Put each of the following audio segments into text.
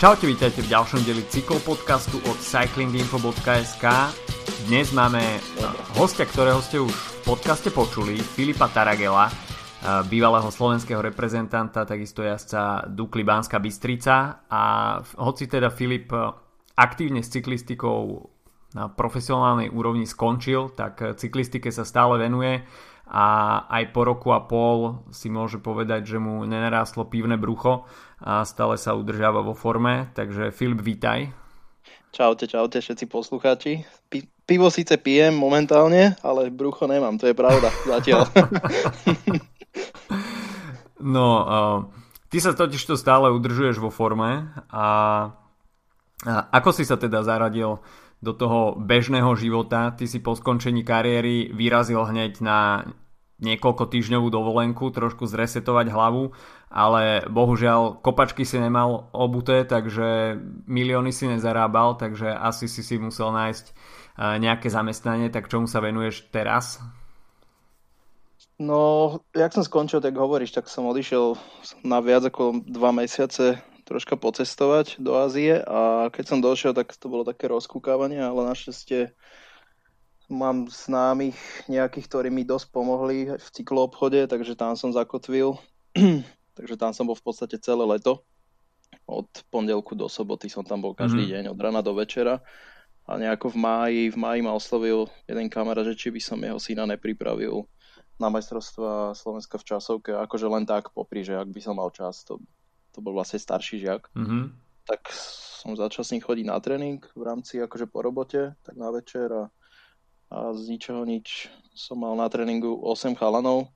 Čaute, vítajte v ďalšom deli cyklopodcastu od cyclinginfo.sk Dnes máme hostia, ktorého ste už v podcaste počuli, Filipa Taragela, bývalého slovenského reprezentanta, takisto jazdca Dukli Banská Bystrica. A hoci teda Filip aktívne s cyklistikou na profesionálnej úrovni skončil, tak cyklistike sa stále venuje a aj po roku a pol si môže povedať, že mu nenarástlo pivné brucho a stále sa udržiava vo forme. Takže Filip, vítaj. Čaute, čaute všetci poslucháči. Pi- pivo síce pijem momentálne, ale brucho nemám, to je pravda zatiaľ. no, uh, ty sa totiž to stále udržuješ vo forme a, a ako si sa teda zaradil do toho bežného života. Ty si po skončení kariéry vyrazil hneď na niekoľko týždňovú dovolenku, trošku zresetovať hlavu, ale bohužiaľ kopačky si nemal obuté, takže milióny si nezarábal, takže asi si si musel nájsť e, nejaké zamestnanie, tak čomu sa venuješ teraz? No, jak som skončil, tak hovoríš, tak som odišiel na viac ako dva mesiace troška pocestovať do Ázie a keď som došiel, tak to bolo také rozkúkávanie, ale našťastie mám známych nejakých, ktorí mi dosť pomohli v cykloobchode, takže tam som zakotvil. takže tam som bol v podstate celé leto. Od pondelku do soboty som tam bol každý mm-hmm. deň, od rana do večera. A nejako v máji, v máji ma oslovil jeden kamarát, že či by som jeho syna nepripravil na majstrovstva Slovenska v časovke, akože len tak popri, že ak by som mal čas, to to bol vlastne starší žiak, mm-hmm. tak som začal s ním chodiť na tréning v rámci akože po robote, tak na večer a, a z ničoho nič som mal na tréningu 8 chalanov,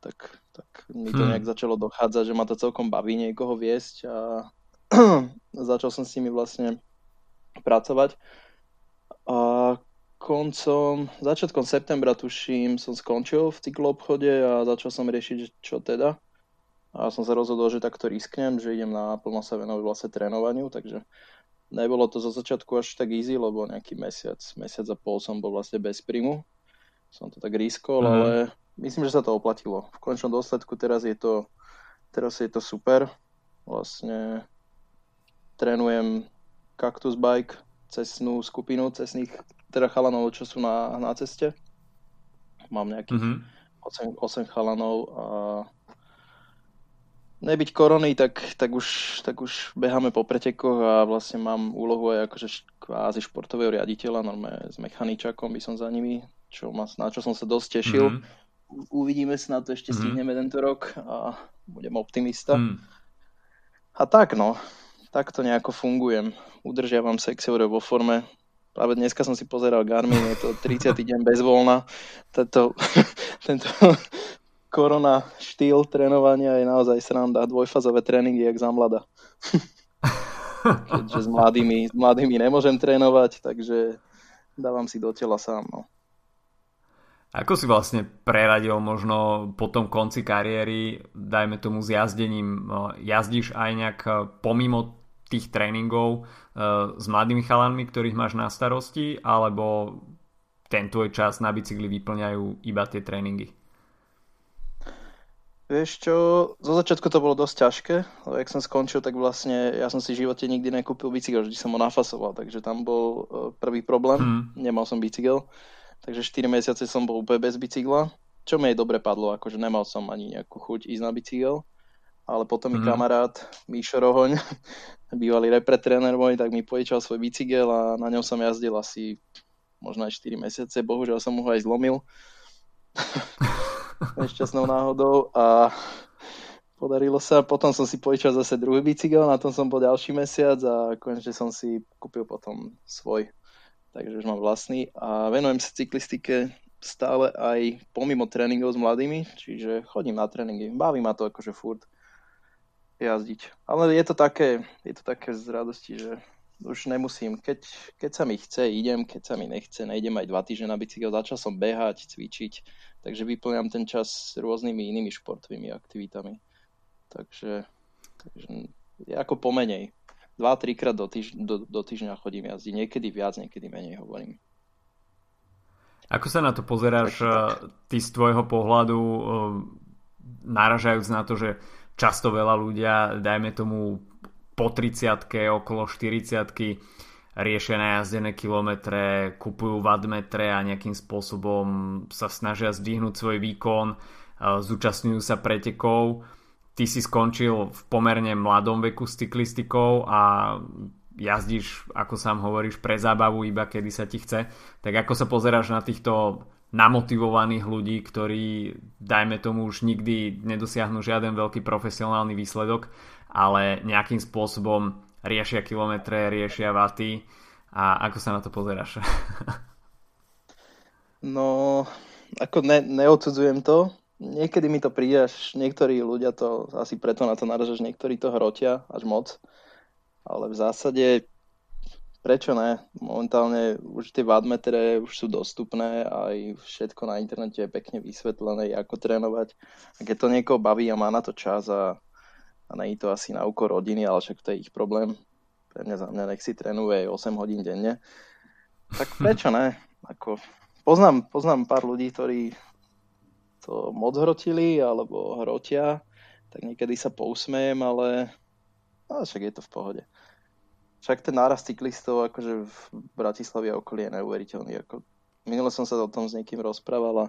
tak, tak mi to hmm. nejak začalo dochádzať, že ma to celkom baví niekoho viesť a začal som s nimi vlastne pracovať. A koncom, začiatkom septembra tuším, som skončil v cykloobchode a začal som riešiť, čo teda a som sa rozhodol, že takto risknem, že idem na plno sa venovať vlastne trénovaniu, takže nebolo to zo začiatku až tak easy, lebo nejaký mesiac, mesiac a pol som bol vlastne bez príjmu. Som to tak riskol, mm. ale myslím, že sa to oplatilo. V končnom dôsledku teraz je to, teraz je to super. Vlastne trénujem Cactus Bike, cestnú skupinu cestných teda chalanov, čo sú na, na ceste. Mám nejakých mm-hmm. 8, 8 chalanov a nebyť korony, tak, tak, už, tak už beháme po pretekoch a vlastne mám úlohu aj akože kvázi športového riaditeľa, normálne s mechaničakom by som za nimi, čo ma, na čo som sa dosť tešil. Mm-hmm. Uvidíme sa na to ešte mm-hmm. stihneme tento rok a budem optimista. Mm. A tak no, takto nejako fungujem. Udržiavam sexiore vo forme. Práve dneska som si pozeral Garmin, je to 30. deň bez voľna. Tento, tento korona štýl trénovania je naozaj sranda. Dvojfazové tréningy, jak za mlada. Keďže s mladými, s mladými nemôžem trénovať, takže dávam si do tela sám. No. Ako si vlastne preradil možno po tom konci kariéry, dajme tomu s jazdením, no, jazdíš aj nejak e, pomimo tých tréningov e, s mladými chalanmi, ktorých máš na starosti, alebo ten tvoj čas na bicykli vyplňajú iba tie tréningy? Vieš čo, zo začiatku to bolo dosť ťažké, lebo jak som skončil, tak vlastne ja som si v živote nikdy nekúpil bicykel, vždy som ho nafasoval, takže tam bol e, prvý problém, hmm. nemal som bicykel, takže 4 mesiace som bol úplne bez bicykla, čo mi dobre padlo, akože nemal som ani nejakú chuť ísť na bicykel, ale potom hmm. mi kamarát Míšo Rohoň, bývalý repretréner môj, tak mi požičal svoj bicykel a na ňom som jazdil asi možno aj 4 mesiace, bohužiaľ som ho aj zlomil. nešťastnou náhodou a podarilo sa. Potom som si požičal zase druhý bicykel, na tom som bol ďalší mesiac a konečne som si kúpil potom svoj. Takže už mám vlastný a venujem sa cyklistike stále aj pomimo tréningov s mladými, čiže chodím na tréningy. Baví ma to akože furt jazdiť. Ale je to také, je to také z radosti, že už nemusím. Keď, keď sa mi chce, idem, keď sa mi nechce, nejdem aj dva týždne na bicykel. Začal som behať, cvičiť, takže vyplňam ten čas rôznymi inými športovými aktivitami. Takže, takže ako pomenej. Dva, trikrát do, týž- do, do týždňa chodím jazdiť. Niekedy viac, niekedy menej hovorím. Ako sa na to pozeráš tak. ty z tvojho pohľadu, naražajúc na to, že často veľa ľudia, dajme tomu po 30 okolo 40 riešia najazdené kilometre, kupujú vadmetre a nejakým spôsobom sa snažia zdvihnúť svoj výkon, zúčastňujú sa pretekov. Ty si skončil v pomerne mladom veku s cyklistikou a jazdíš, ako sám hovoríš, pre zábavu iba kedy sa ti chce. Tak ako sa pozeráš na týchto namotivovaných ľudí, ktorí, dajme tomu, už nikdy nedosiahnu žiaden veľký profesionálny výsledok, ale nejakým spôsobom riešia kilometre, riešia vaty a ako sa na to pozeráš? no, ako ne, neodsudzujem to. Niekedy mi to príde, až niektorí ľudia to asi preto na to naražajú, že niektorí to hrotia až moc. Ale v zásade Prečo ne? Momentálne už tie vadmetre už sú dostupné a aj všetko na internete je pekne vysvetlené, ako trénovať. A keď to niekoho baví a má na to čas a, a není to asi na úkor rodiny, ale však to je ich problém. Pre mňa za mňa nech si trénuje 8 hodín denne. Tak prečo ne? Ako, poznám, poznám pár ľudí, ktorí to moc hrotili alebo hrotia, tak niekedy sa pousmejem, ale no, však je to v pohode však ten nárast cyklistov akože v Bratislavi a okolí je neuveriteľný. Ako, minule som sa o tom s niekým rozprával a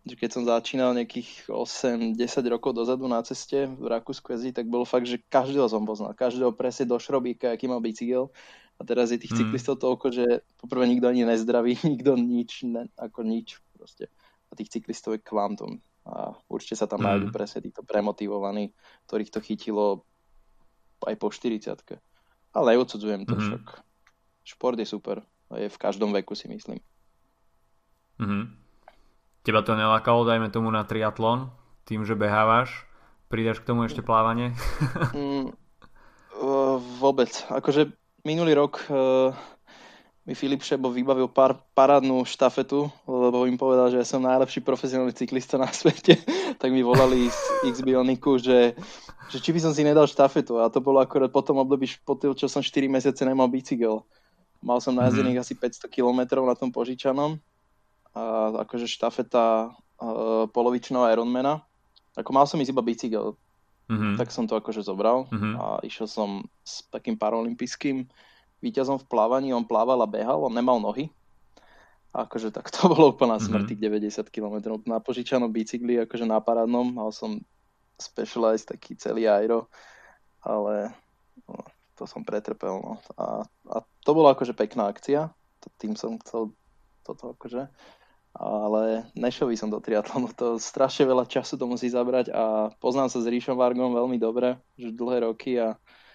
že keď som začínal nejakých 8-10 rokov dozadu na ceste v Rakúsku jazdiť, tak bolo fakt, že každého som poznal. Každého presne do šrobíka, aký mal bicykel. A teraz je tých mm. cyklistov toľko, že poprvé nikto ani nezdraví, nikto nič, ne, ako nič proste. A tých cyklistov je kvantum. A určite sa tam mm. nájdú presne títo premotivovaní, ktorých to chytilo aj po 40 ale neodsudzujem to mm-hmm. však. Šport je super. Je v každom veku si myslím. Mm-hmm. Teba to nelákalo, dajme tomu na triatlon, tým, že behávaš? Pridaš k tomu ešte plávanie? mm, vôbec. Akože minulý rok uh, mi Filip Šebo vybavil pár, parádnu štafetu, lebo im povedal, že som najlepší profesionálny cyklista na svete, tak mi volali z x že, že či by som si nedal štafetu a to bolo akorát po tom období, po tým, čo som 4 mesiace nemal bicykel. Mal som najazdených mm-hmm. asi 500 km na tom požičanom a akože štafeta uh, polovičného Ironmana. Ako mal som ísť iba bicykel, mm-hmm. tak som to akože zobral mm-hmm. a išiel som s takým paralympijským víťazom v plávaní, on plával a behal, on nemal nohy. A akože tak to bolo úplná smrť, mm-hmm. 90 km na požičanom bicykli, akože na parádnom, mal som Specialized taký celý aero, ale no, to som pretrpel. No. A, a to bola akože pekná akcia, tým som chcel toto akože. Ale nešiel by som do triatlonu, to strašne veľa času to musí zabrať a poznám sa s Ríšom Vargom veľmi dobre, už dlhé roky a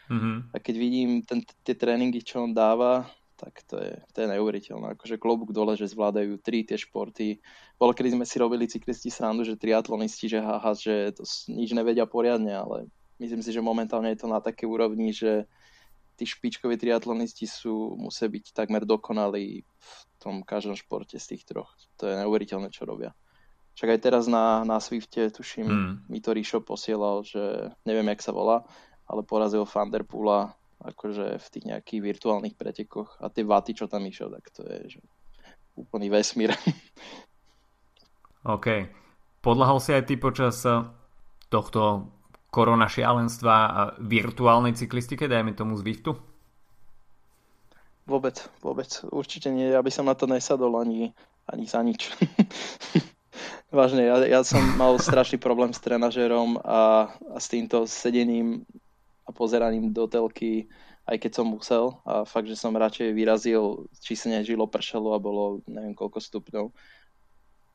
Mm-hmm. A keď vidím ten, tie tréningy, čo on dáva, tak to je, to je neuveriteľné. Akože klobúk dole, že zvládajú tri tie športy. Bolo, kedy sme si robili cyklisti srandu, že triatlonisti, že haha, že to nič nevedia poriadne, ale myslím si, že momentálne je to na také úrovni, že tí špičkoví triatlonisti sú, musia byť takmer dokonalí v tom každom športe z tých troch. To je neuveriteľné, čo robia. Však aj teraz na, na Swifte, tuším, mm. mi to Ríšo posielal, že neviem, jak sa volá, ale porazil Vanderpoola akože v tých nejakých virtuálnych pretekoch a tie vaty, čo tam išiel, tak to je že úplný vesmír. OK. Podľahol si aj ty počas eh, tohto korona šialenstva a virtuálnej cyklistike, dajme tomu z Wiftu? Vôbec, vôbec. Určite nie. Ja by som na to nesadol ani, ani za nič. Vážne, ja, ja som mal strašný problém s trenažerom a, a s týmto sedením a pozeraním do telky, aj keď som musel a fakt, že som radšej vyrazil, či sa nežilo, pršalo a bolo neviem koľko stupňov.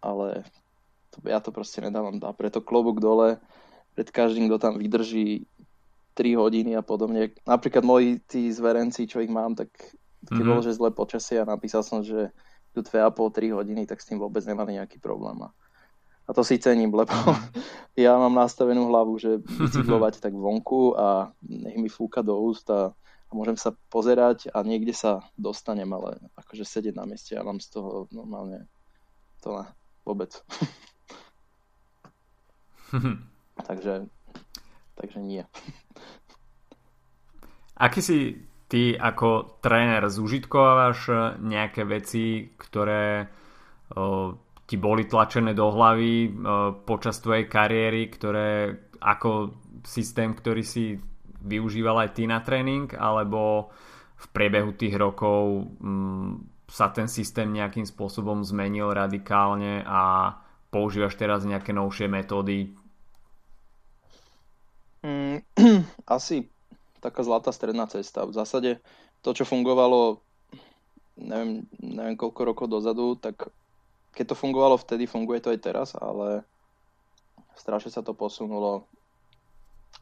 Ale to, ja to proste nedávam a preto klobúk dole pred každým, kto tam vydrží 3 hodiny a podobne. Napríklad moji tí zverenci, čo ich mám, tak keď mm-hmm. bolo, že zle počasie a napísal som, že tu 2,5-3 hodiny, tak s tým vôbec nemali nejaký problém. A a to si cením, lebo ja mám nastavenú hlavu, že bicyklovať tak vonku a nech mi fúka do úst a, a môžem sa pozerať a niekde sa dostanem, ale akože sedieť na mieste ja mám z toho normálne to na vôbec. takže, takže nie. Aký si ty ako tréner zúžitkovávaš nejaké veci, ktoré o, ti boli tlačené do hlavy uh, počas tvojej kariéry, ktoré ako systém, ktorý si využíval aj ty na tréning, alebo v priebehu tých rokov um, sa ten systém nejakým spôsobom zmenil radikálne a používaš teraz nejaké novšie metódy? Mm, asi taká zlatá stredná cesta. V zásade to, čo fungovalo neviem, neviem koľko rokov dozadu, tak keď to fungovalo vtedy, funguje to aj teraz, ale strašne sa to posunulo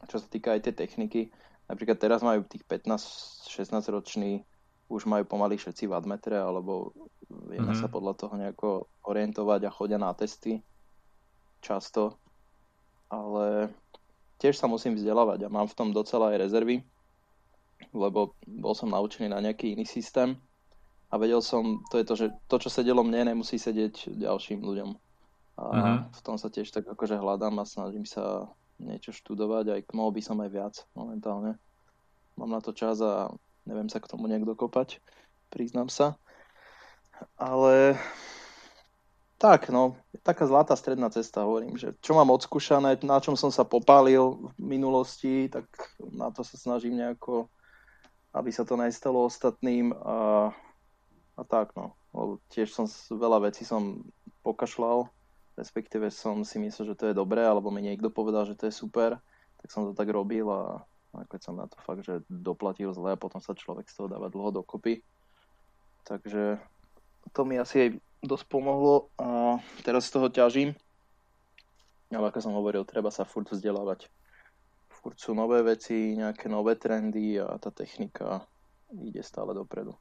čo sa týka aj tej techniky, napríklad teraz majú tých 15-16 roční už majú pomaly všetci vadmetre, alebo vieme mm-hmm. sa podľa toho nejako orientovať a chodia na testy často, ale tiež sa musím vzdelávať a mám v tom docela aj rezervy, lebo bol som naučený na nejaký iný systém a vedel som, to je to, že to, čo sedelo mne, nemusí sedieť ďalším ľuďom. A mm-hmm. v tom sa tiež tak akože hľadám a snažím sa niečo študovať, aj mohol by som aj viac momentálne. Mám na to čas a neviem sa k tomu nejak dokopať, priznám sa. Ale tak, no, taká zlatá stredná cesta, hovorím, že čo mám odskúšané, na čom som sa popálil v minulosti, tak na to sa snažím nejako, aby sa to nestalo ostatným a, a tak, no. Lebo tiež som veľa vecí som pokašľal, respektíve som si myslel, že to je dobré, alebo mi niekto povedal, že to je super, tak som to tak robil a keď som na to fakt, že doplatil zle a potom sa človek z toho dáva dlho dokopy. Takže to mi asi aj dosť pomohlo a teraz z toho ťažím. Ale ako som hovoril, treba sa furt vzdelávať. Furt sú nové veci, nejaké nové trendy a tá technika ide stále dopredu.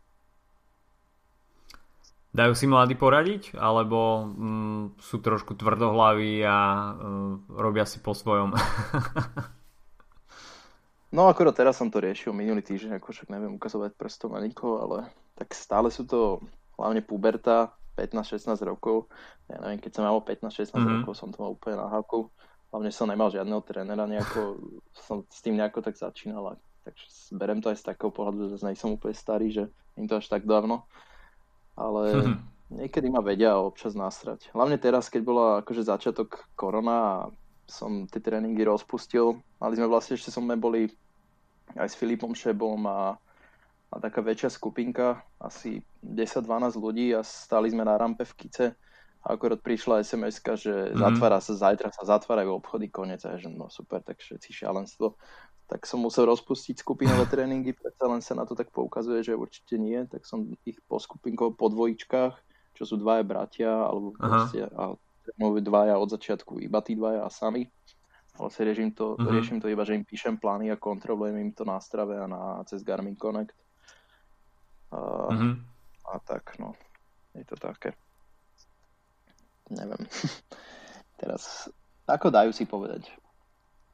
Dajú si mladí poradiť, alebo mm, sú trošku tvrdohlaví a mm, robia si po svojom? no akorát teraz som to riešil minulý týždeň, ako však neviem ukazovať prstom na nikoho, ale tak stále sú to hlavne puberta, 15-16 rokov. Ja neviem, keď som mal 15-16 mm-hmm. rokov, som to mal úplne na háku. Hlavne som nemal žiadneho trénera, nejako, som s tým nejako tak začínal. Takže berem to aj z takého pohľadu, že som úplne starý, že nie to až tak dávno ale niekedy ma vedia občas nasrať. Hlavne teraz, keď bola akože začiatok korona a som tie tréningy rozpustil. Mali sme vlastne, ešte sme boli aj s Filipom Šebom a, a taká väčšia skupinka, asi 10-12 ľudí a stali sme na rampe v Kice akorát prišla sms že mm-hmm. zatvára sa, zajtra sa zatvárajú obchody, konec a že no super, tak všetci šialenstvo tak som musel rozpustiť skupinové tréningy, predsa len sa na to tak poukazuje, že určite nie, tak som ich po skupinkov po dvojičkách, čo sú dvaja bratia, alebo proste, a dvaja od začiatku, iba tí dvaja a sami. Ale si riešim to, uh-huh. riešim to iba, že im píšem plány a kontrolujem im to na strave a na, cez Garmin Connect. A, uh-huh. a tak, no. Je to také. Neviem. Teraz, ako dajú si povedať?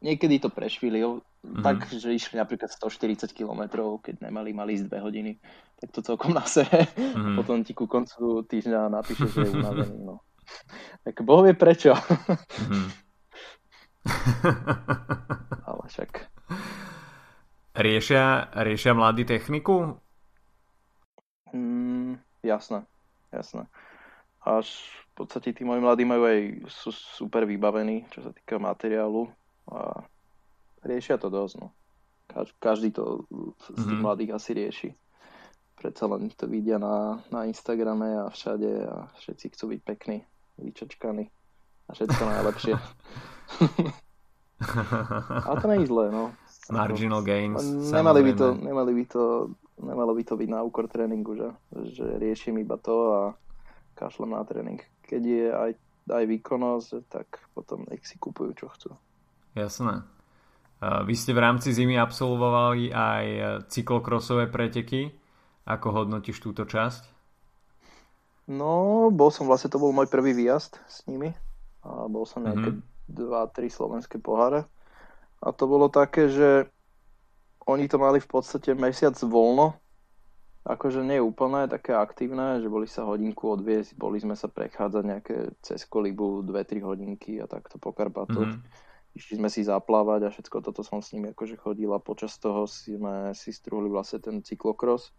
Niekedy to prešvilil, Mm-hmm. Tak, že išli napríklad 140 km, keď nemali mali ísť 2 hodiny, tak to celkom na sebe. Mm-hmm. Potom ti ku koncu týždňa napíše, že je unavený. No. Tak Boh vie prečo. Mm-hmm. Ale však. Riešia, riešia mladí techniku? Mm, jasné, jasné. Až v podstate tí moji mladí majú aj, sú super vybavení, čo sa týka materiálu a riešia to dosť. No. Každý to z tých mm-hmm. mladých asi rieši. Predsa len to vidia na, na Instagrame a všade a všetci chcú byť pekní, vyčočkaní a všetko najlepšie. a to nie je zlé, no. Marginal gains. Nemali by, to, nemali, by to, nemalo by to byť na úkor tréningu, že, že riešim iba to a kašlem na tréning. Keď je aj, aj výkonnosť, tak potom nech si kupujú, čo chcú. Jasné. Vy ste v rámci zimy absolvovali aj e, cyklokrosové preteky. Ako hodnotíš túto časť? No, bol som vlastne, to bol môj prvý výjazd s nimi. A bol som nejaké mm-hmm. 2-3 slovenské poháre. A to bolo také, že oni to mali v podstate mesiac voľno. Akože nie úplné, také aktívne, že boli sa hodinku odviesť, boli sme sa prechádzať nejaké cez kolibu 2-3 hodinky a takto po Karpatoch. Mm-hmm išli sme si zaplávať a všetko toto som s ním akože chodil a počas toho sme si strúhli vlastne ten cyklokros.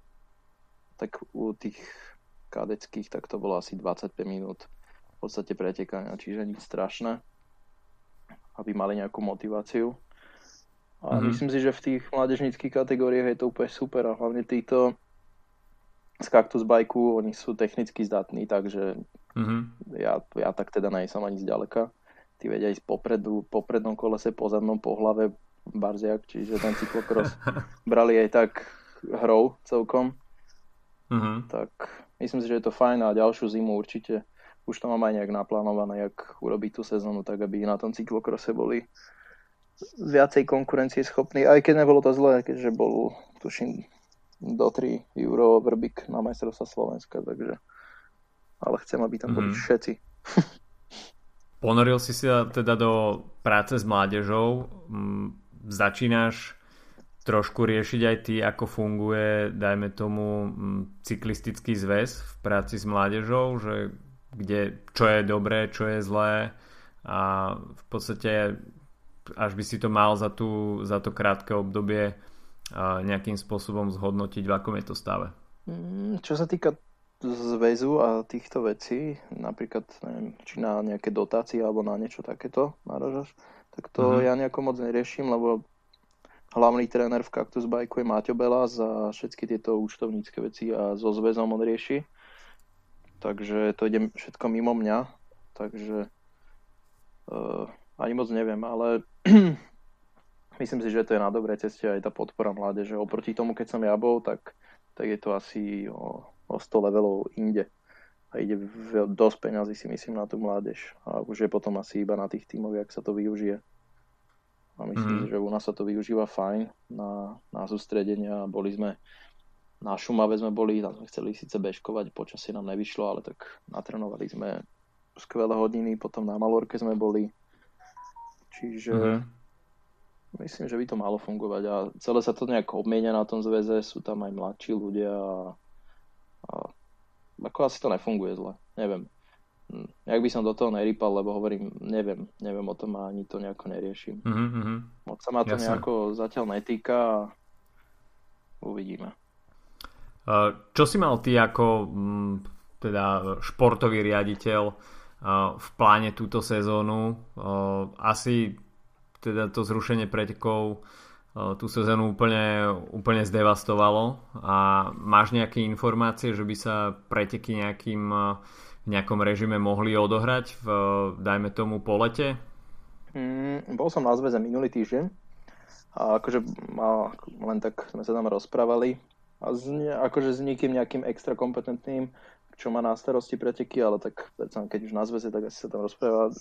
Tak u tých kadeckých tak to bolo asi 25 minút v podstate pretekania, čiže nič strašné, aby mali nejakú motiváciu. A mm-hmm. myslím si, že v tých mládežnických kategóriách je to úplne super a hlavne títo z Cactus Bajku, oni sú technicky zdatní, takže mm-hmm. ja, ja tak teda nejsem ani zďaleka. Tí vedia ísť popredu, poprednom kolese, pozadnom po hlave barziak, čiže ten cyklokros brali aj tak hrou celkom. Mm-hmm. Tak myslím si, že je to fajn a ďalšiu zimu určite už to mám aj nejak naplánované, jak urobiť tú sezónu, tak aby na tom cyklokrose boli viacej konkurencie schopní, aj keď nebolo to zlé, keďže bol, tuším, do 3 euro Vrbik na majstrovstva Slovenska, takže ale chcem, aby tam boli mm. všetci. Ponoril si sa teda do práce s mládežou. Mm, začínaš trošku riešiť aj ty, ako funguje, dajme tomu, mm, cyklistický zväz v práci s mládežou, že kde, čo je dobré, čo je zlé a v podstate až by si to mal za, tú, za to krátke obdobie nejakým spôsobom zhodnotiť, v akom je to stave. Mm, čo sa týka zväzu a týchto vecí, napríklad neviem, či na nejaké dotácie alebo na niečo takéto naražaš, tak to mm-hmm. ja nejako moc neriešim, lebo hlavný tréner v Cactus Bike je Máťo Bela za všetky tieto účtovnícke veci a so zväzom on rieši takže to ide všetko mimo mňa, takže uh, ani moc neviem, ale myslím si, že to je na dobrej ceste aj tá podpora mládeže. Oproti tomu, keď som ja bol, tak, tak je to asi o, o 100 levelov inde. A ide v, dosť peňazí si myslím na tú mládež. A už je potom asi iba na tých tímoch, jak sa to využije. A myslím, mm. že u nás sa to využíva fajn na, na sústredenia. Boli sme na Šumave sme boli, tam sme chceli síce bežkovať, počasie nám nevyšlo, ale tak natrenovali sme skvelé hodiny, potom na Malorke sme boli. Čiže mm-hmm. Myslím, že by to malo fungovať a celé sa to nejak obmienia na tom zväze, sú tam aj mladší ľudia a, a ako asi to nefunguje zle, neviem. Hm, jak by som do toho nerýpal, lebo hovorím, neviem, neviem o tom a ani to nejako neriešim. Mm-hmm. Moc sa ma to Jasne. nejako zatiaľ netýka a uvidíme. Čo si mal ty ako mm, teda športový riaditeľ v pláne túto sezónu? Asi teda to zrušenie pretekov tú sezónu úplne, úplne zdevastovalo a máš nejaké informácie, že by sa preteky nejakým, v nejakom režime mohli odohrať v, dajme tomu, po lete? Mm, bol som na zväze minulý týždeň a akože len tak sme sa tam rozprávali a ne, akože s nikým nejakým extra kompetentným, čo má na starosti preteky, ale tak keď už na zväze, tak asi sa tam rozpráva.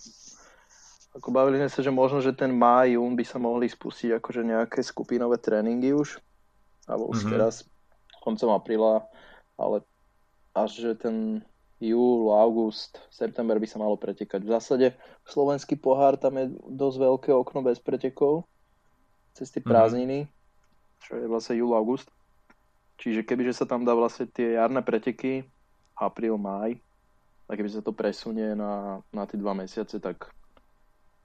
Ako bavili sme sa, že možno, že ten máj, jún by sa mohli spustiť akože nejaké skupinové tréningy už, alebo už mm-hmm. teraz koncom apríla, ale až že ten júl, august, september by sa malo pretekať. V zásade slovenský pohár tam je dosť veľké okno bez pretekov cez tie mhm. prázdniny, mm-hmm. čo je vlastne júl, august. Čiže kebyže sa tam dá vlastne tie jarné preteky, apríl, máj, a keby sa to presunie na, na tie dva mesiace, tak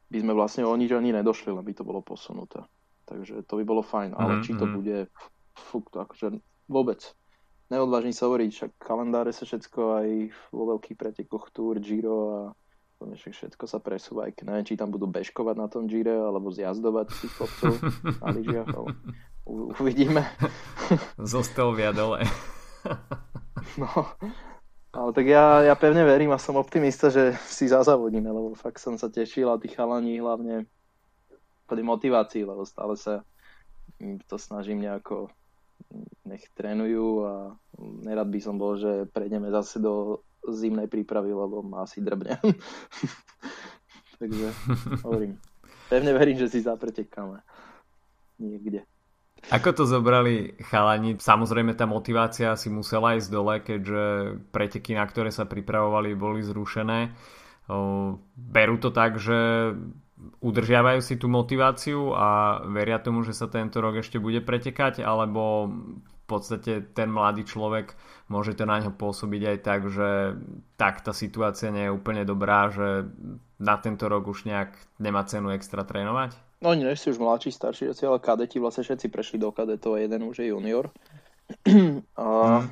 by sme vlastne o nič ani nedošli, len by to bolo posunuté. Takže to by bolo fajn, ale mm-hmm. či to mhm. bude, fuk, to akože vôbec. Neodvážim sa hovoriť, však kalendáre sa všetko aj vo veľkých pretekoch Tour, Giro a všetko sa presúva, aj neviem, či tam budú bežkovať na tom Gire, alebo zjazdovať tých chlapcov na lyžiach, ale uvidíme. Zostal via dole. no, ale tak ja, ja pevne verím a som optimista, že si zazavodíme, lebo fakt som sa tešil a tí chalani hlavne tej motivácii, lebo stále sa to snažím nejako nech trénujú a nerad by som bol, že prejdeme zase do zimnej prípravy, lebo ma asi drbne. Takže hovorím, pevne verím, že si zapretekáme niekde. Ako to zobrali chalani? Samozrejme tá motivácia si musela ísť dole, keďže preteky, na ktoré sa pripravovali, boli zrušené. Berú to tak, že udržiavajú si tú motiváciu a veria tomu, že sa tento rok ešte bude pretekať, alebo v podstate ten mladý človek môže to na ňo pôsobiť aj tak, že tak tá situácia nie je úplne dobrá, že na tento rok už nejak nemá cenu extra trénovať? No oni nie sú už mladší, starší, ale kadeti vlastne všetci prešli do kadetov a jeden už je junior. a mm.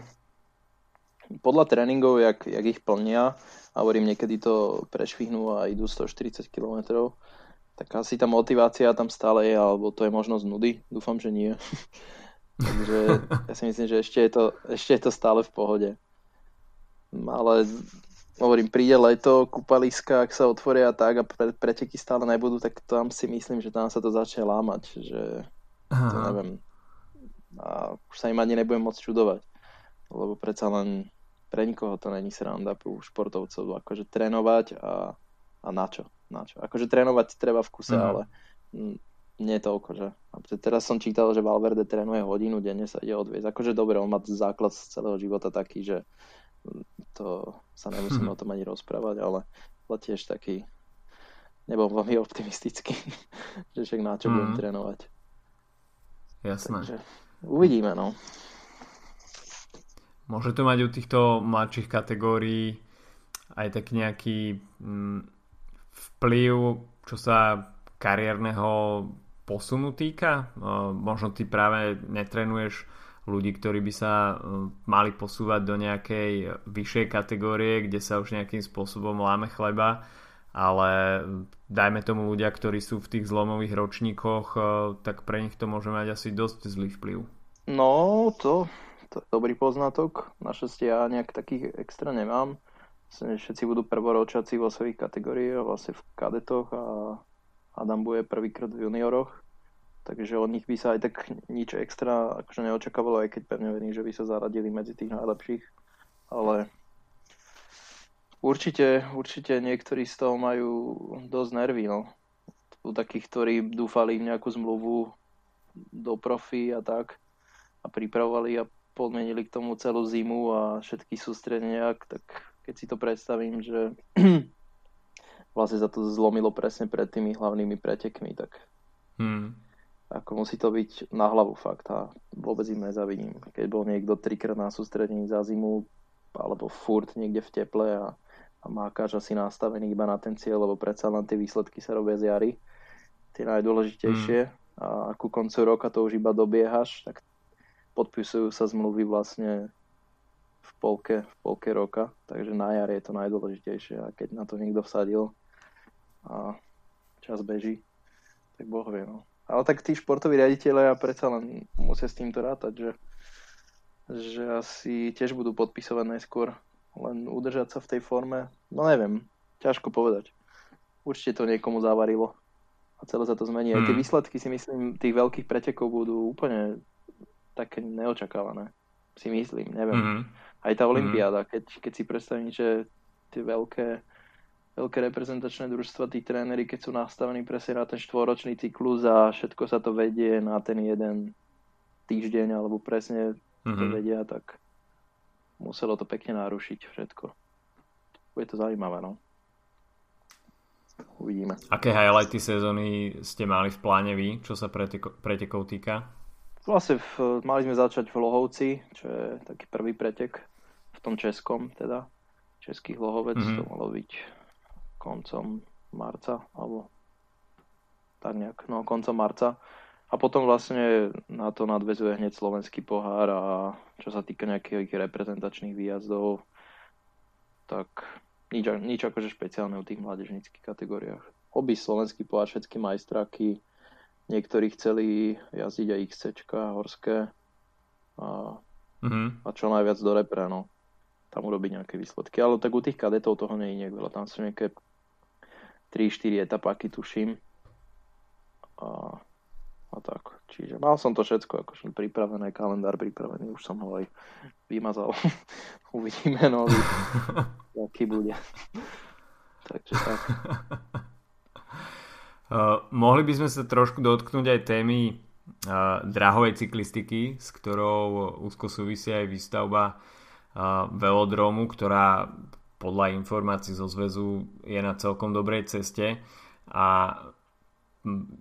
podľa tréningov, jak, jak ich plnia, a hovorím, niekedy to prešvihnú a idú 140 km, tak asi tá motivácia tam stále je, alebo to je možnosť nudy. Dúfam, že nie. Takže ja si myslím, že ešte je, to, ešte je to stále v pohode. Ale hovorím, príde leto, kúpaliska, ak sa otvoria tak a pre, preteky stále nebudú, tak tam si myslím, že tam sa to začne lámať, že Aha. to neviem. A už sa im ani nebudem môcť čudovať, lebo predsa len pre nikoho to není sranda u športovcov, akože trénovať a, a na čo? Na čo? Akože trénovať treba v kuse, uh-huh. ale nie toľko, že. A teraz som čítal, že Valverde trénuje hodinu denne sa ide odviezť. Akože dobre, on má základ z celého života taký, že to sa nemusíme uh-huh. o tom ani rozprávať, ale, tiež taký nebol veľmi optimistický, že však na čo uh-huh. budem trénovať. Jasné. Takže uvidíme, no. Môže to mať u týchto mladších kategórií aj tak nejaký mm, vplyv, čo sa kariérneho posunu týka? Možno ty práve netrenuješ ľudí, ktorí by sa e, mali posúvať do nejakej vyššej kategórie, kde sa už nejakým spôsobom láme chleba, ale dajme tomu ľudia, ktorí sú v tých zlomových ročníkoch, e, tak pre nich to môže mať asi dosť zlý vplyv. No, to to je dobrý poznatok. Našťastie ja nejak takých extra nemám. Myslím, všetci budú prvoročaci vo svojich kategóriách, vlastne v kadetoch a Adam bude prvýkrát v junioroch. Takže od nich by sa aj tak nič extra akože neočakávalo, aj keď pevne verím, že by sa zaradili medzi tých najlepších. Ale určite, určite niektorí z toho majú dosť nervy. No. U takých, ktorí dúfali v nejakú zmluvu do profi a tak a pripravovali a podmenili k tomu celú zimu a všetky sústredenia, tak keď si to predstavím, že vlastne sa to zlomilo presne pred tými hlavnými pretekmi, tak hmm. Ako musí to byť na hlavu fakt a vôbec im nezavidím. Keď bol niekto trikrát na sústredení za zimu alebo furt niekde v teple a, a má každá si nastavený iba na ten cieľ, lebo predsa len tie výsledky sa robia z jary, tie najdôležitejšie hmm. a ku koncu roka to už iba dobiehaš, tak podpisujú sa zmluvy vlastne v polke, v polke roka, takže na jar je to najdôležitejšie a keď na to niekto vsadil a čas beží, tak boh vie. No. Ale tak tí športoví riaditeľe a predsa len musia s týmto rátať, že, že asi tiež budú podpisovať najskôr, len udržať sa v tej forme, no neviem, ťažko povedať. Určite to niekomu zavarilo a celé sa to zmení. Hmm. Aj tie hmm. výsledky si myslím, tých veľkých pretekov budú úplne také neočakávané. Si myslím, neviem. Mm-hmm. Aj tá Olympiáda, mm-hmm. keď, keď si predstavím, že tie veľké, veľké reprezentačné družstva, tí tréneri, keď sú nastavení presne na ten štvoročný cyklus a všetko sa to vedie na ten jeden týždeň, alebo presne mm-hmm. to mhm. vedia, tak muselo to pekne narušiť všetko. Bude to zaujímavé, no. Uvidíme. Aké highlighty sezóny ste mali v pláne vy, čo sa pretekov, pretekov týka? Vlastne v, mali sme začať v Lohovci, čo je taký prvý pretek v tom českom, teda český Lohovec, mm-hmm. to malo byť koncom marca, alebo tak nejak, no koncom marca. A potom vlastne na to nadvezuje hneď slovenský pohár a čo sa týka nejakých reprezentačných výjazdov, tak nič, nič akože špeciálne v tých mládežnických kategóriách. Obi slovenský pohár, všetky majstraky, Niektorí chceli jazdiť aj XC, horské a, mm-hmm. a čo najviac do repre, no. Tam urobiť nejaké výsledky. Ale tak u tých kadetov toho nie je veľa. Tam sú nejaké 3-4 etapáky, tuším. A, a tak. Čiže mal som to všetko akože pripravené, kalendár pripravený, už som ho aj vymazal. Uvidíme, no, aký bude. Takže tak. Uh, mohli by sme sa trošku dotknúť aj témy uh, drahovej cyklistiky, s ktorou úzko súvisí aj výstavba uh, velodromu, ktorá podľa informácií zo zväzu je na celkom dobrej ceste a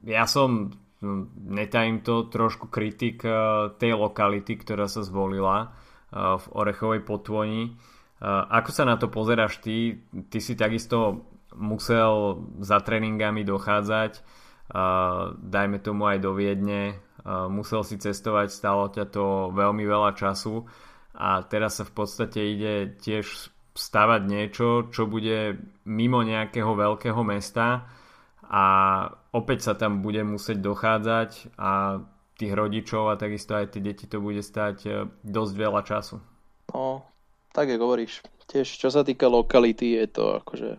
ja som netajím to trošku kritik tej lokality, ktorá sa zvolila v Orechovej potvoni. Ako sa na to pozeráš ty? Ty si takisto musel za tréningami dochádzať, dajme tomu aj do Viedne, musel si cestovať, stalo ťa to veľmi veľa času a teraz sa v podstate ide tiež stavať niečo, čo bude mimo nejakého veľkého mesta a opäť sa tam bude musieť dochádzať a tých rodičov a takisto aj tie deti to bude stať e, dosť veľa času. No, tak je hovoríš. Tiež čo sa týka lokality, je to akože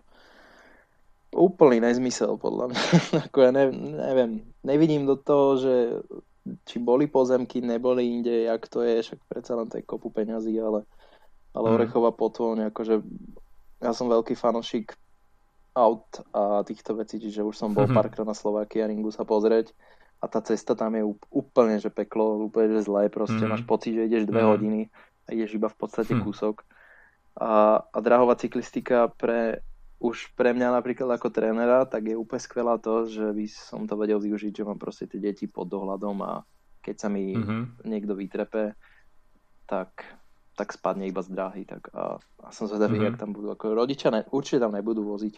úplný nezmysel podľa mňa. Ako ja ne, neviem, nevidím do toho, že či boli pozemky, neboli inde, jak to je, však predsa len to je kopu peňazí, ale, ale mm. Orechová potvoň, akože ja som veľký fanošik aut a týchto vecí, čiže už som bol mm-hmm. párkrát na Slovakia Ringu sa pozrieť a tá cesta tam je úplne, že peklo, úplne, že zlé, proste mm-hmm. máš pocit, že ideš dve mm-hmm. hodiny a ideš iba v podstate mm. kúsok. A, a drahová cyklistika pre už pre mňa napríklad ako trénera, tak je úplne skvelá to, že by som to vedel využiť, že mám proste tie deti pod dohľadom a keď sa mi mm-hmm. niekto vytrepe, tak, tak spadne iba z dráhy. Tak a, a som zvedavý, mm-hmm. jak tam budú. Ako rodičia ne, určite tam nebudú voziť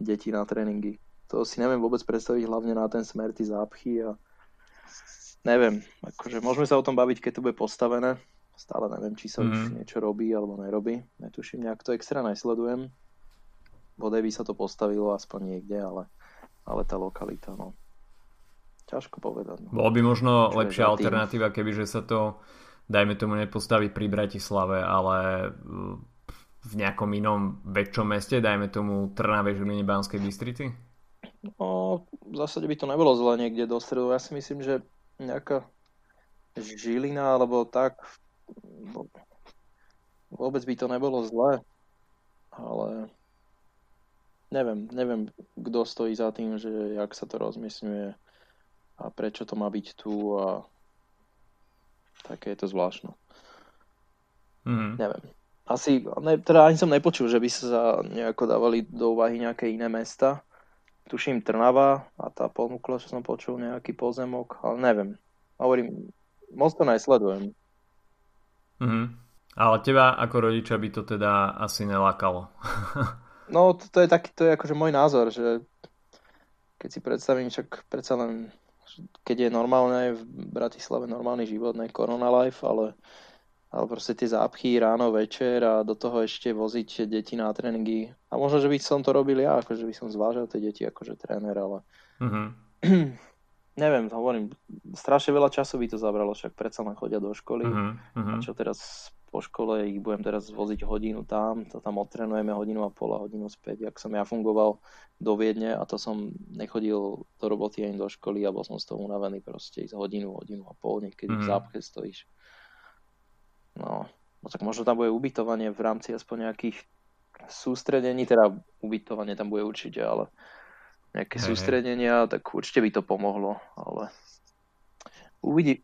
deti na tréningy. To si neviem vôbec predstaviť, hlavne na ten smer, tí zápchy a neviem, akože môžeme sa o tom baviť, keď to bude postavené. Stále neviem, či sa mm-hmm. už mhm. niečo robí alebo nerobí. Netuším, nejak to extra nesledujem bodaj by sa to postavilo aspoň niekde, ale, ale tá lokalita, no. Ťažko povedať. No. Bolo by možno Čo lepšia alternatíva, keby že sa to, dajme tomu, nepostaví pri Bratislave, ale v nejakom inom väčšom meste, dajme tomu Trnave, Žiline, Banskej Bystrici? No, v zásade by to nebolo zle niekde do stredu. Ja si myslím, že nejaká Žilina alebo tak vôbec by to nebolo zle, ale neviem, neviem, kto stojí za tým, že jak sa to rozmysňuje a prečo to má byť tu a také je to zvláštno. Mm-hmm. Neviem. Asi, ne, teda ani som nepočul, že by sa nejako dávali do úvahy nejaké iné mesta. Tuším Trnava a tá ponúkla, čo som počul, nejaký pozemok, ale neviem. Hovorím, moc to nesledujem. Mm-hmm. Ale teba ako rodiča by to teda asi nelákalo. No, to, to je taký, to je akože môj názor, že keď si predstavím, však predsa len, keď je normálne v Bratislave normálny život, ne korona life, ale, ale proste tie zápchy ráno, večer a do toho ešte voziť deti na tréningy. A možno, že by som to robil ja, akože by som zvážal tie deti akože tréner, ale mm-hmm. neviem, hovorím, strašne veľa času by to zabralo, však predsa len chodia do školy. Mm-hmm. A čo teraz po škole ich budem teraz voziť hodinu tam, to tam odtrenujeme hodinu a pol a hodinu späť, jak som ja fungoval do Viedne a to som nechodil do roboty ani do školy a bol som z toho unavený proste ísť hodinu, hodinu a pol, niekedy mm. v mhm. zápche stojíš. No, no tak možno tam bude ubytovanie v rámci aspoň nejakých sústredení, teda ubytovanie tam bude určite, ale nejaké hey, sústredenia, tak určite by to pomohlo, ale uvidí,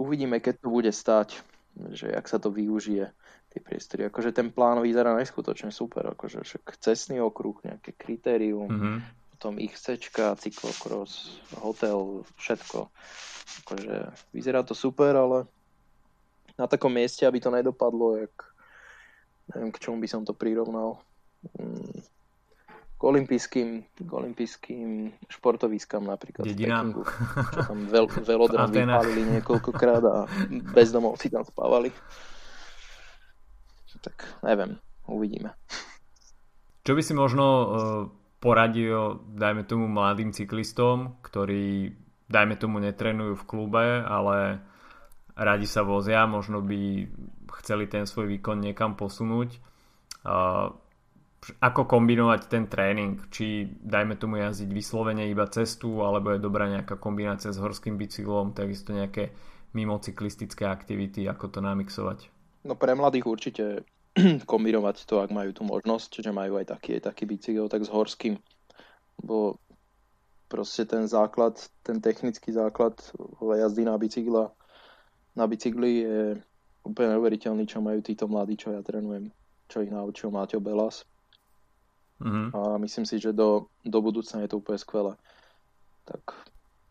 uvidíme, keď to bude stať že jak sa to využije, tie priestory. Akože ten plán vyzerá neskutočne super, akože však cestný okruh, nejaké kritérium, mm-hmm. potom XC, cyklokros, hotel, všetko. Akože vyzerá to super, ale na takom mieste, aby to nedopadlo, jak neviem, k čomu by som to prirovnal. Mm, olympijským, k olympijským športoviskám napríklad Dedinám. Pekingu, čo tam veľ, velodrom vypálili niekoľkokrát a bezdomovci tam spávali. Tak neviem, uvidíme. Čo by si možno uh, poradil, dajme tomu mladým cyklistom, ktorí, dajme tomu, netrenujú v klube, ale radi sa vozia, možno by chceli ten svoj výkon niekam posunúť. Ako kombinovať ten tréning, či dajme tomu jazdiť vyslovene iba cestu, alebo je dobrá nejaká kombinácia s horským bicyklom, takisto nejaké mimocyklistické aktivity, ako to namixovať. No pre mladých určite kombinovať to, ak majú tú možnosť, čiže majú aj taký, aj taký bicykel, tak s horským. Bo proste ten základ, ten technický základ jazdy na bicykla na bicykli je úplne neuveriteľný, čo majú títo mladí, čo ja trénujem, čo ich naučil Máťo Belas Mm-hmm. A myslím si, že do, do budúcna je to úplne skvelé. Tak,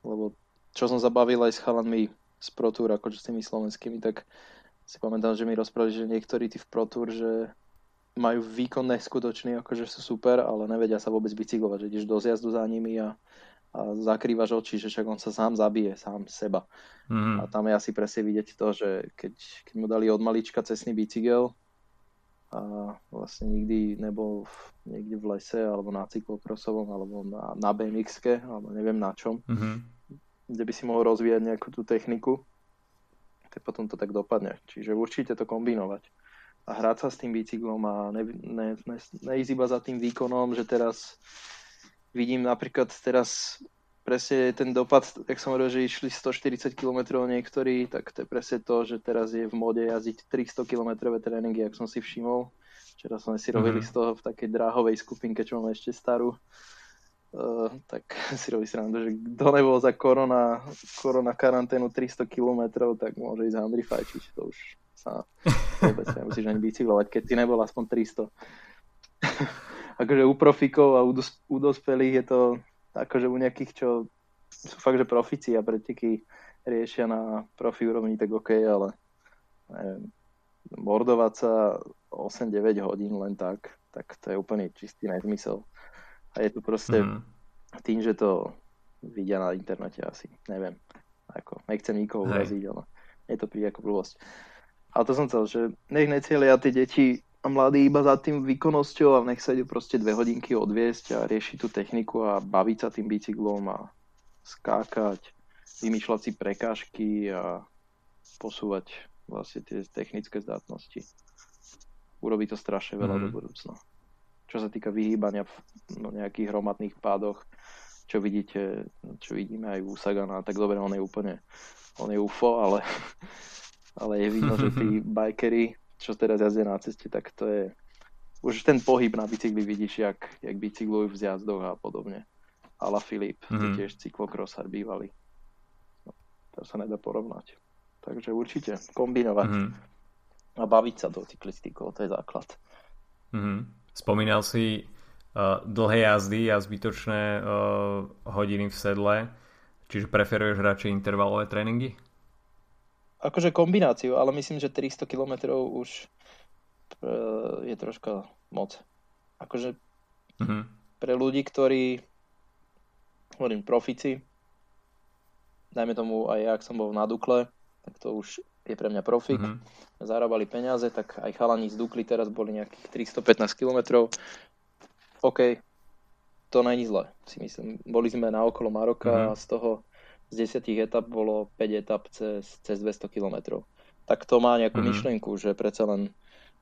lebo čo som zabavil aj s chalanmi z ProTour, akože s tými slovenskými, tak si pamätám, že mi rozprávali, že niektorí tí v ProTour, že majú výkon neskutočný, akože sú super, ale nevedia sa vôbec bicyklovať, že ideš do zjazdu za nimi a, a zakrývaš oči, že však on sa sám zabije, sám seba. Mm. A tam je asi presne vidieť to, že keď, keď mu dali od malička cestný bicykel, a vlastne nikdy nebol v, niekde v lese alebo na cyklokrosovom alebo na, na bmx alebo neviem na čom, mm-hmm. kde by si mohol rozvíjať nejakú tú techniku, tak potom to tak dopadne. Čiže určite to kombinovať a hrať sa s tým bicyklom a ne, ne, ne, neísť iba za tým výkonom, že teraz vidím napríklad teraz presne ten dopad, jak som hovoril, že išli 140 km niektorí, tak to je presne to, že teraz je v mode jazdiť 300 km tréningy, ak som si všimol. Včera sme si robili mm-hmm. z toho v takej dráhovej skupinke, čo máme ešte starú. Uh, tak si robí srandu, že kto nebol za korona, korona karanténu 300 km, tak môže ísť handry fajčiť. To už sa vôbec nemusíš ani bicyklovať, keď ty nebol aspoň 300. akože u profikov a u, dos- u dospelých je to akože u nejakých, čo sú fakt, že profici a preteky riešia na profi úrovni, tak OK, ale neviem, mordovať sa 8-9 hodín len tak, tak to je úplne čistý nezmysel. A je to proste mm. tým, že to vidia na internete asi, neviem. Ako, nechcem nikoho uraziť, ale je to príde ako blbosť. Ale to som chcel, že nech necielia tie deti a mladí iba za tým výkonnosťou a nech sa idú proste dve hodinky odviesť a riešiť tú techniku a baviť sa tým bicyklom a skákať, vymýšľať si prekážky a posúvať vlastne tie technické zdatnosti. Urobí to strašne veľa mm. do budúcna. Čo sa týka vyhýbania v no, nejakých hromadných pádoch, čo vidíte, čo vidíme aj u Sagana, tak dobre, on je úplne, on je UFO, ale, ale je vidno, že tí bikery čo teraz jazdia na ceste, tak to je... Už ten pohyb na bicykli vidíš, jak, jak bicyklujú v zjazdoch a podobne. Ala Filip, mm-hmm. mhm. tiež cyklokrosár bývalý. No, to sa nedá porovnať. Takže určite kombinovať mm-hmm. a baviť sa do cyklistikov, to je základ. Mm-hmm. Spomínal si uh, dlhé jazdy a zbytočné uh, hodiny v sedle, čiže preferuješ radšej intervalové tréningy? Akože kombináciu, ale myslím, že 300 km už e, je troška moc. Akože mm-hmm. pre ľudí, ktorí hovorím profici, dajme tomu aj ja, ak som bol na Dukle, tak to už je pre mňa profik. Mm-hmm. Zarábali peniaze, tak aj chalani z Dukly teraz boli nejakých 315 km. OK, to není zle, si myslím. Boli sme na okolo Maroka mm-hmm. a z toho z desiatich etap bolo 5 etap cez, cez 200 km. Tak to má nejakú mm-hmm. myšlienku, že predsa len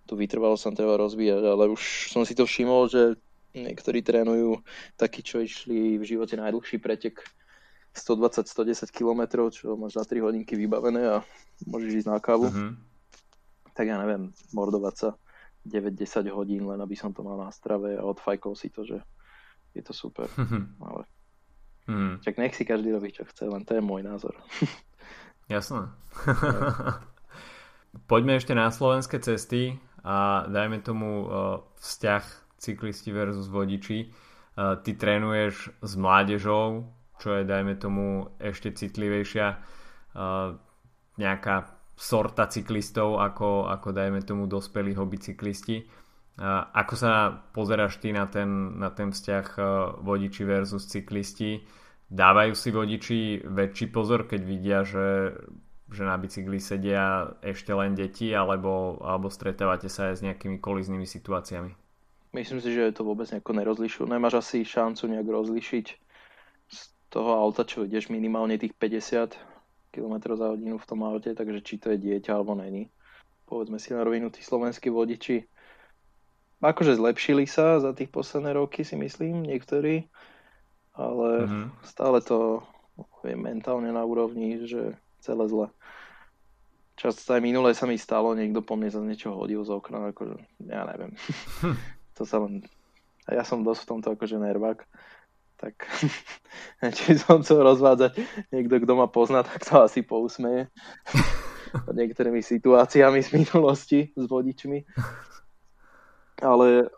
tu vytrvalo sa treba rozvíjať, ale už som si to všimol, že niektorí trénujú takí, čo išli v živote najdlhší pretek 120-110 km, čo máš za 3 hodinky vybavené a môžeš ísť na kávu. Mm-hmm. Tak ja neviem, mordovať sa 9-10 hodín, len aby som to mal na strave a odfajkol si to, že je to super. Mm-hmm. Ale Hmm. Čak nech si každý robí, čo chce, len to je môj názor. Jasné. Poďme ešte na slovenské cesty a dajme tomu uh, vzťah cyklisti versus vodiči. Uh, ty trénuješ s mládežou, čo je dajme tomu ešte citlivejšia uh, nejaká sorta cyklistov ako, ako dajme tomu dospelí hobby cyklisti. Ako sa pozeráš ty na ten, na ten vzťah e, vodiči versus cyklisti? Dávajú si vodiči väčší pozor, keď vidia, že, že na bicykli sedia ešte len deti, alebo, alebo stretávate sa aj s nejakými koliznými situáciami? Myslím si, že to vôbec nejako nerozlišujú. Nemáš asi šancu nejak rozlišiť z toho auta, čo ideš minimálne tých 50 km za hodinu v tom aute, takže či to je dieťa alebo není. Povedzme si na rovinu, tí slovenskí vodiči akože zlepšili sa za tých posledné roky, si myslím, niektorí, ale mm-hmm. stále to je mentálne na úrovni, že celé zle. Často aj minule sa mi stalo, niekto po mne za niečo hodil z okna, akože, ja neviem. to sa len... A ja som dosť v tomto akože nervák, tak či som chcel rozvádzať niekto, kto ma pozná, tak to asi pousmeje niektorými situáciami z minulosti s vodičmi ale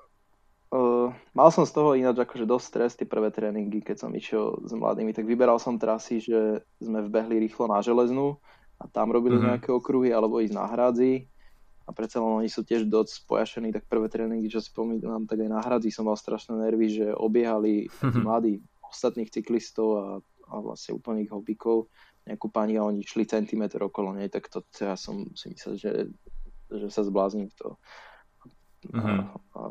uh, mal som z toho ináč akože dosť stres tie prvé tréningy, keď som išiel s mladými, tak vyberal som trasy, že sme vbehli rýchlo na železnú a tam robili mm-hmm. nejaké okruhy, alebo ísť na hradzi a predsa len oni sú tiež dosť spojašení, tak prvé tréningy, čo spomínam, tak aj na hradzi som mal strašné nervy, že obiehali mm-hmm. mladí ostatných cyklistov a, a vlastne úplných hobíkov nejakú pani a oni šli centimetr okolo nej, tak to ja som si myslel, že, že sa zblázním to mm-hmm. a,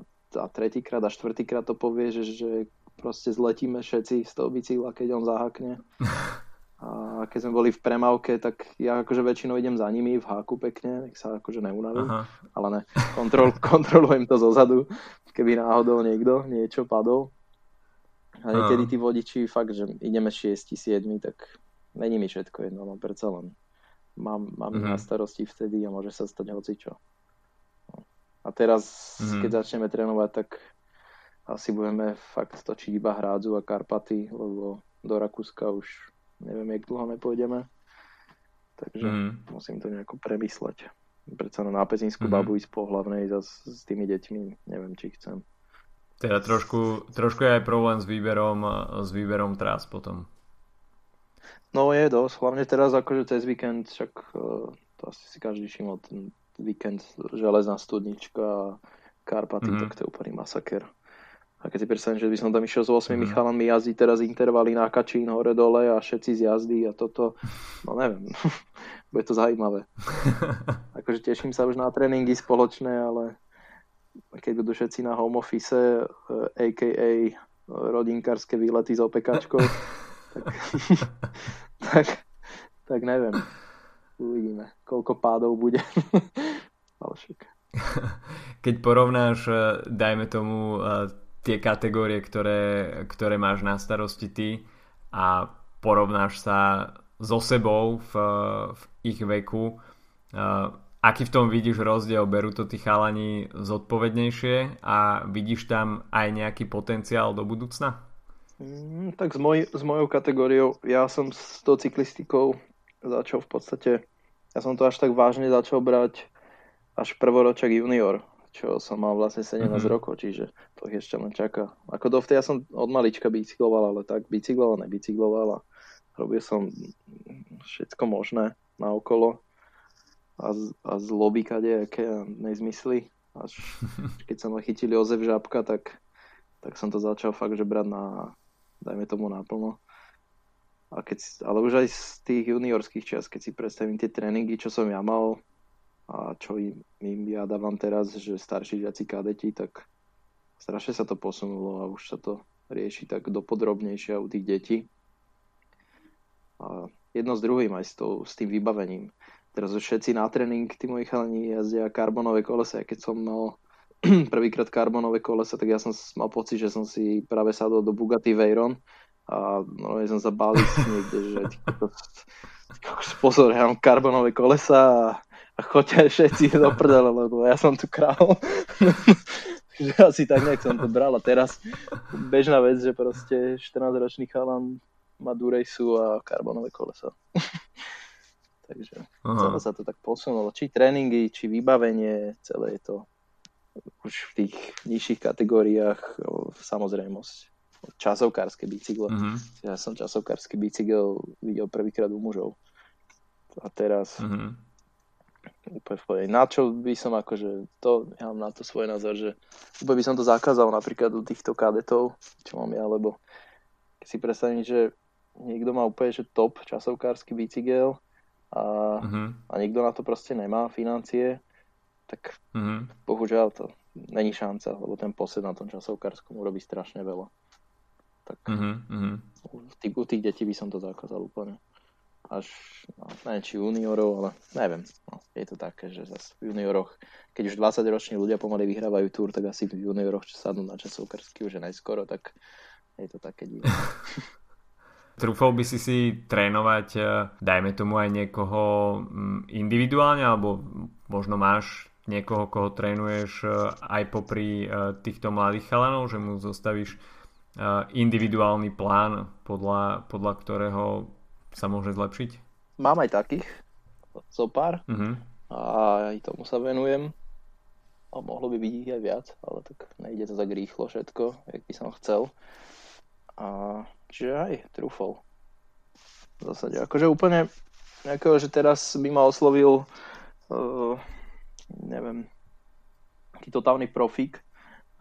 a tretíkrát a štvrtýkrát to povie, že, že proste zletíme všetci z toho bicykla, keď on zahakne. A keď sme boli v premávke, tak ja akože väčšinou idem za nimi v háku pekne, nech sa akože neunavím, Aha. ale ne, kontrol, kontrolujem to zozadu, keby náhodou niekto niečo padol. A niekedy tí vodiči fakt, že ideme 6, 7, tak není mi všetko jedno, no predsa len mám, mám mm-hmm. na starosti vtedy a môže sa stať hocičo. A teraz, mm-hmm. keď začneme trénovať, tak asi budeme fakt točiť iba Hrádzu a Karpaty, lebo do Rakúska už neviem, jak dlho nepôjdeme. Takže mm. musím to nejako premysleť. Predsa na Pezinsku mm. babu ísť po hlavnej s, s tými deťmi, neviem, či chcem. Teda trošku, trošku je aj problém s výberom, s výberom trás potom. No je dosť, hlavne teraz akože cez víkend, však uh, to asi si každý všimol, ten víkend železná studnička, Karpaty, mm-hmm. tak to je úplný masaker. A keď si predstavím, že by som tam išiel s 8 mm. chalami jazdiť teraz intervaly na Kačín hore dole a všetci z jazdy a toto, no neviem, bude to zaujímavé. akože teším sa už na tréningy spoločné, ale keď budú všetci na home office, a.k.a. Eh, rodinkárske výlety s opekačkou, tak, tak, tak neviem. Uvidíme, koľko pádov bude. Keď porovnáš, eh, dajme tomu, eh, tie kategórie, ktoré, ktoré máš na starosti ty a porovnáš sa so sebou v, v ich veku. Aký v tom vidíš rozdiel? Berú to tí chalani zodpovednejšie a vidíš tam aj nejaký potenciál do budúcna? Mm, tak s, moj, s mojou kategóriou, ja som s tou cyklistikou začal v podstate, ja som to až tak vážne začal brať až prvoročak junior čo som mal vlastne 17 mm-hmm. rokov, čiže to ešte len čaká. Ako dovtedy ja som od malička bicykloval, ale tak bicykloval, nebicykloval a robil som všetko možné na okolo a z, a z lobby kadejaké nezmysly. Až keď sa ma chytili Ozef Žabka, tak, tak som to začal fakt, že brať na, dajme tomu naplno. A keď, ale už aj z tých juniorských čas, keď si predstavím tie tréningy, čo som ja mal, a čo im, im ja dávam teraz, že starší žiaci kadeti, tak strašne sa to posunulo a už sa to rieši tak dopodrobnejšie u tých detí. A jedno s druhým aj s, to, s tým vybavením. Teraz už všetci na tréning, tí moji chalani jazdia karbonové kolesa. Keď som mal prvýkrát karbonové kolesa, tak ja som mal pocit, že som si práve sadol do Bugatti Veyron a no, ja som sa bál niekde, že pozor, ja mám karbonové kolesa a a choďte všetci do prdele, lebo ja som tu král. že asi tak nejak som to bral a teraz bežná vec, že proste 14-ročný chalan má Durejsu a karbonové kolesa. Takže celé sa to tak posunulo. Či tréningy, či vybavenie, celé je to už v tých nižších kategóriách samozrejmosť. Časovkárske bicykle. Uh-huh. Ja som časovkársky bicykel videl prvýkrát u mužov. A teraz uh-huh úplne v pohode. Na čo by som akože, to, ja mám na to svoj názor, že úplne by som to zakázal napríklad u týchto kadetov, čo mám ja, lebo keď si predstavím, že niekto má úplne že top časovkársky bicykel a, uh-huh. a niekto na to proste nemá financie, tak uh-huh. bohužiaľ to není šanca, lebo ten posed na tom časovkárskom urobí strašne veľa. Tak uh-huh. u, tých, u tých detí by som to zakázal úplne až, no, neviem či juniorov, ale neviem. No, je to také, že zase v junioroch, keď už 20 roční ľudia pomaly vyhrávajú túr, tak asi v junioroch, čo sadnú na časovkarsky už je najskoro, tak je to také divné. Trúfal by si si trénovať, eh, dajme tomu aj niekoho mm, individuálne, alebo možno máš niekoho, koho trénuješ eh, aj popri eh, týchto mladých chalanov, že mu zostavíš individuálny plán, podľa, podľa ktorého sa môže zlepšiť? Mám aj takých, zo pár uh-huh. a aj tomu sa venujem a mohlo by byť ich aj viac, ale tak nejde to tak rýchlo všetko, jak by som chcel. A čiže aj trúfol. V zásade, akože úplne nejakého, že teraz by ma oslovil uh, neviem, taký totálny profík,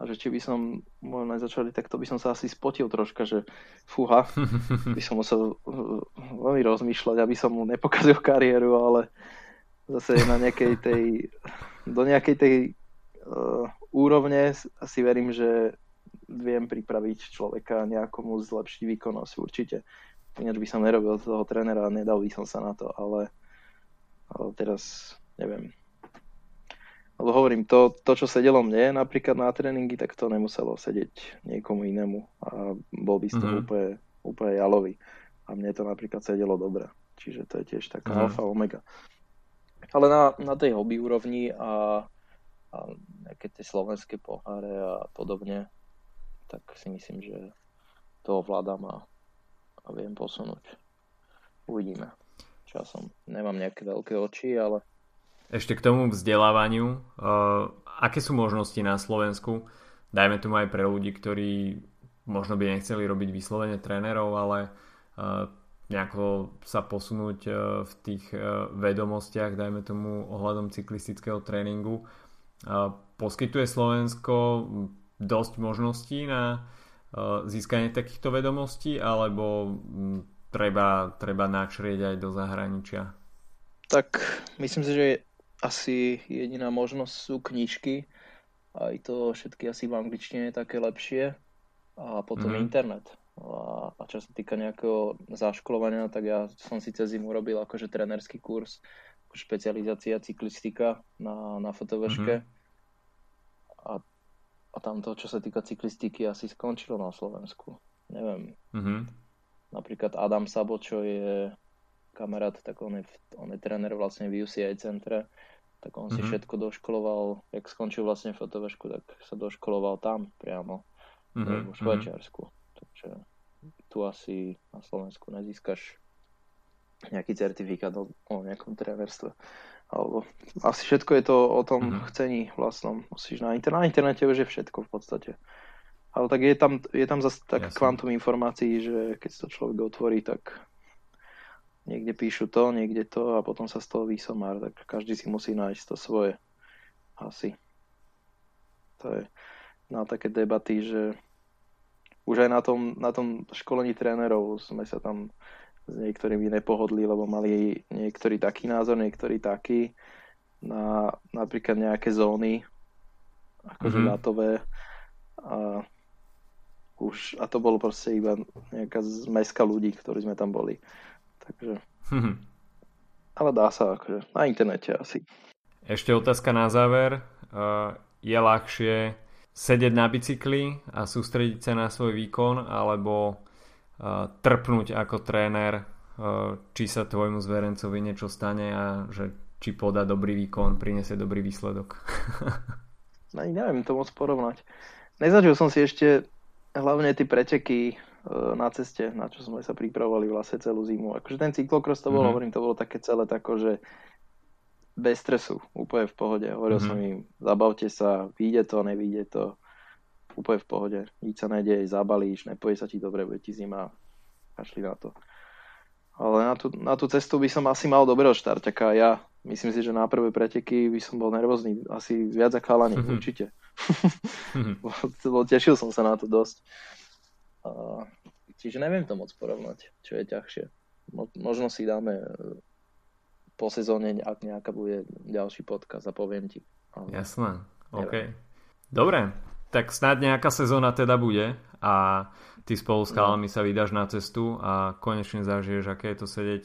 a že či by som možno začali, tak to by som sa asi spotil troška, že fúha, by som musel uh, veľmi rozmýšľať, aby som mu nepokazil kariéru, ale zase na nejakej tej, do nejakej tej uh, úrovne si verím, že viem pripraviť človeka nejakomu zlepšiť výkonnosť určite. Ináč by som nerobil toho trénera a nedal by som sa na to, ale, ale teraz neviem. Lebo hovorím, to, to, čo sedelo mne napríklad na tréningy, tak to nemuselo sedieť niekomu inému a bol by z toho mm-hmm. úplne, úplne jalový. A mne to napríklad sedelo dobre. Čiže to je tiež taká mm-hmm. alfa omega. Ale na, na tej hobby úrovni a, a nejaké tie slovenské poháre a podobne, tak si myslím, že to ovládam a, a viem posunúť. Uvidíme. Časom. Nemám nejaké veľké oči, ale... Ešte k tomu vzdelávaniu. Uh, aké sú možnosti na Slovensku? Dajme tomu aj pre ľudí, ktorí možno by nechceli robiť vyslovene trénerov, ale uh, nejako sa posunúť uh, v tých vedomostiach, dajme tomu ohľadom cyklistického tréningu. Poskytuje Slovensko dosť možností na získanie takýchto vedomostí, alebo treba, treba načrieť aj do zahraničia? Tak myslím si, že asi jediná možnosť sú knižky. Aj to všetky asi v angličtine je také lepšie. A potom mm-hmm. internet. A, a čo sa týka nejakého zaškolovania, tak ja som si cez zimu robil akože trenerský kurz, ako špecializácia cyklistika na, na fotoveške. Mm-hmm. A, a tam to, čo sa týka cyklistiky, asi skončilo na Slovensku. Neviem. Mm-hmm napríklad Adam Sabo, čo je kamarát, tak on je, on je tréner vlastne v UCI centre, tak on mm-hmm. si mhm. všetko doškoloval, jak skončil vlastne fotovešku, tak sa doškoloval tam priamo mm-hmm. v Švajčiarsku. Takže tu asi na Slovensku nezískaš nejaký certifikát o, o nejakom trénerstve. Alebo asi všetko je to o tom mm-hmm. chcení vlastnom. Musíš na, inter- na internete už je všetko v podstate. Ale tak je tam, je tam zase tak Jasne. kvantum informácií, že keď to človek otvorí, tak niekde píšu to, niekde to a potom sa z toho výsomár, tak každý si musí nájsť to svoje. Asi. To je na také debaty, že už aj na tom, na tom školení trénerov sme sa tam s niektorými nepohodli, lebo mali niektorý taký názor, niektorý taký na napríklad nejaké zóny, akože mm-hmm. datové a už, a to bolo proste iba nejaká zmeska ľudí, ktorí sme tam boli. Takže... Mhm. Ale dá sa akože na internete asi. Ešte otázka na záver. Je ľahšie sedieť na bicykli a sústrediť sa na svoj výkon alebo trpnúť ako tréner, či sa tvojmu zverencovi niečo stane a že či podá dobrý výkon, prinesie dobrý výsledok. no, neviem to moc porovnať. Nezažil som si ešte hlavne tie preteky na ceste, na čo sme sa pripravovali vlastne celú zimu. Akože ten cyklokros to bolo, mm-hmm. hovorím, to bolo také celé tako, že bez stresu, úplne v pohode. Hovoril mm-hmm. som im, zabavte sa, vyjde to, nevyjde to, úplne v pohode. Nič sa nedej, zabalíš, nepoje sa ti dobre, bude ti zima, kašli na to. Ale na tú, na tú cestu by som asi mal dobrého štarťaka. Ja myslím si, že na prvé preteky by som bol nervózny. Asi viac ako mm-hmm. určite. mm-hmm. Tešil som sa na to dosť. A, čiže neviem to moc porovnať, čo je ťažšie. Mo, možno si dáme e, po sezóne, ak nejaká bude ďalší podcast a poviem ti. Ale... Jasné, OK. Dobre, tak snad nejaká sezóna teda bude a ty spolu s chalami no. sa vydáš na cestu a konečne zažiješ, aké je to sedieť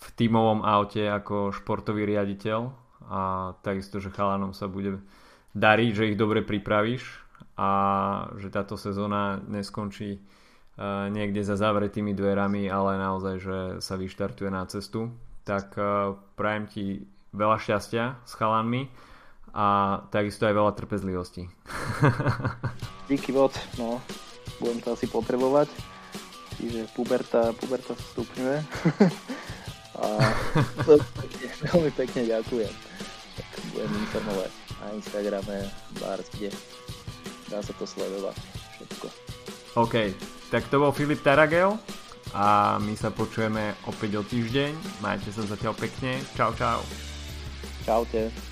v tímovom aute ako športový riaditeľ a takisto, že chalanom sa bude dariť, že ich dobre pripravíš a že táto sezóna neskončí e, niekde za zavretými dverami, ale naozaj, že sa vyštartuje na cestu. Tak e, prajem ti veľa šťastia s chalanmi a takisto aj veľa trpezlivosti. Díky moc, no budem to asi potrebovať. Čiže puberta, puberta stupňuje. a veľmi pekne ďakujem. Tak budem informovať na Instagrame, Bars, kde dá sa to sledovať všetko. OK, tak to bol Filip Taragel a my sa počujeme opäť o týždeň. Majte sa zatiaľ pekne. Čau, čau. Čaute.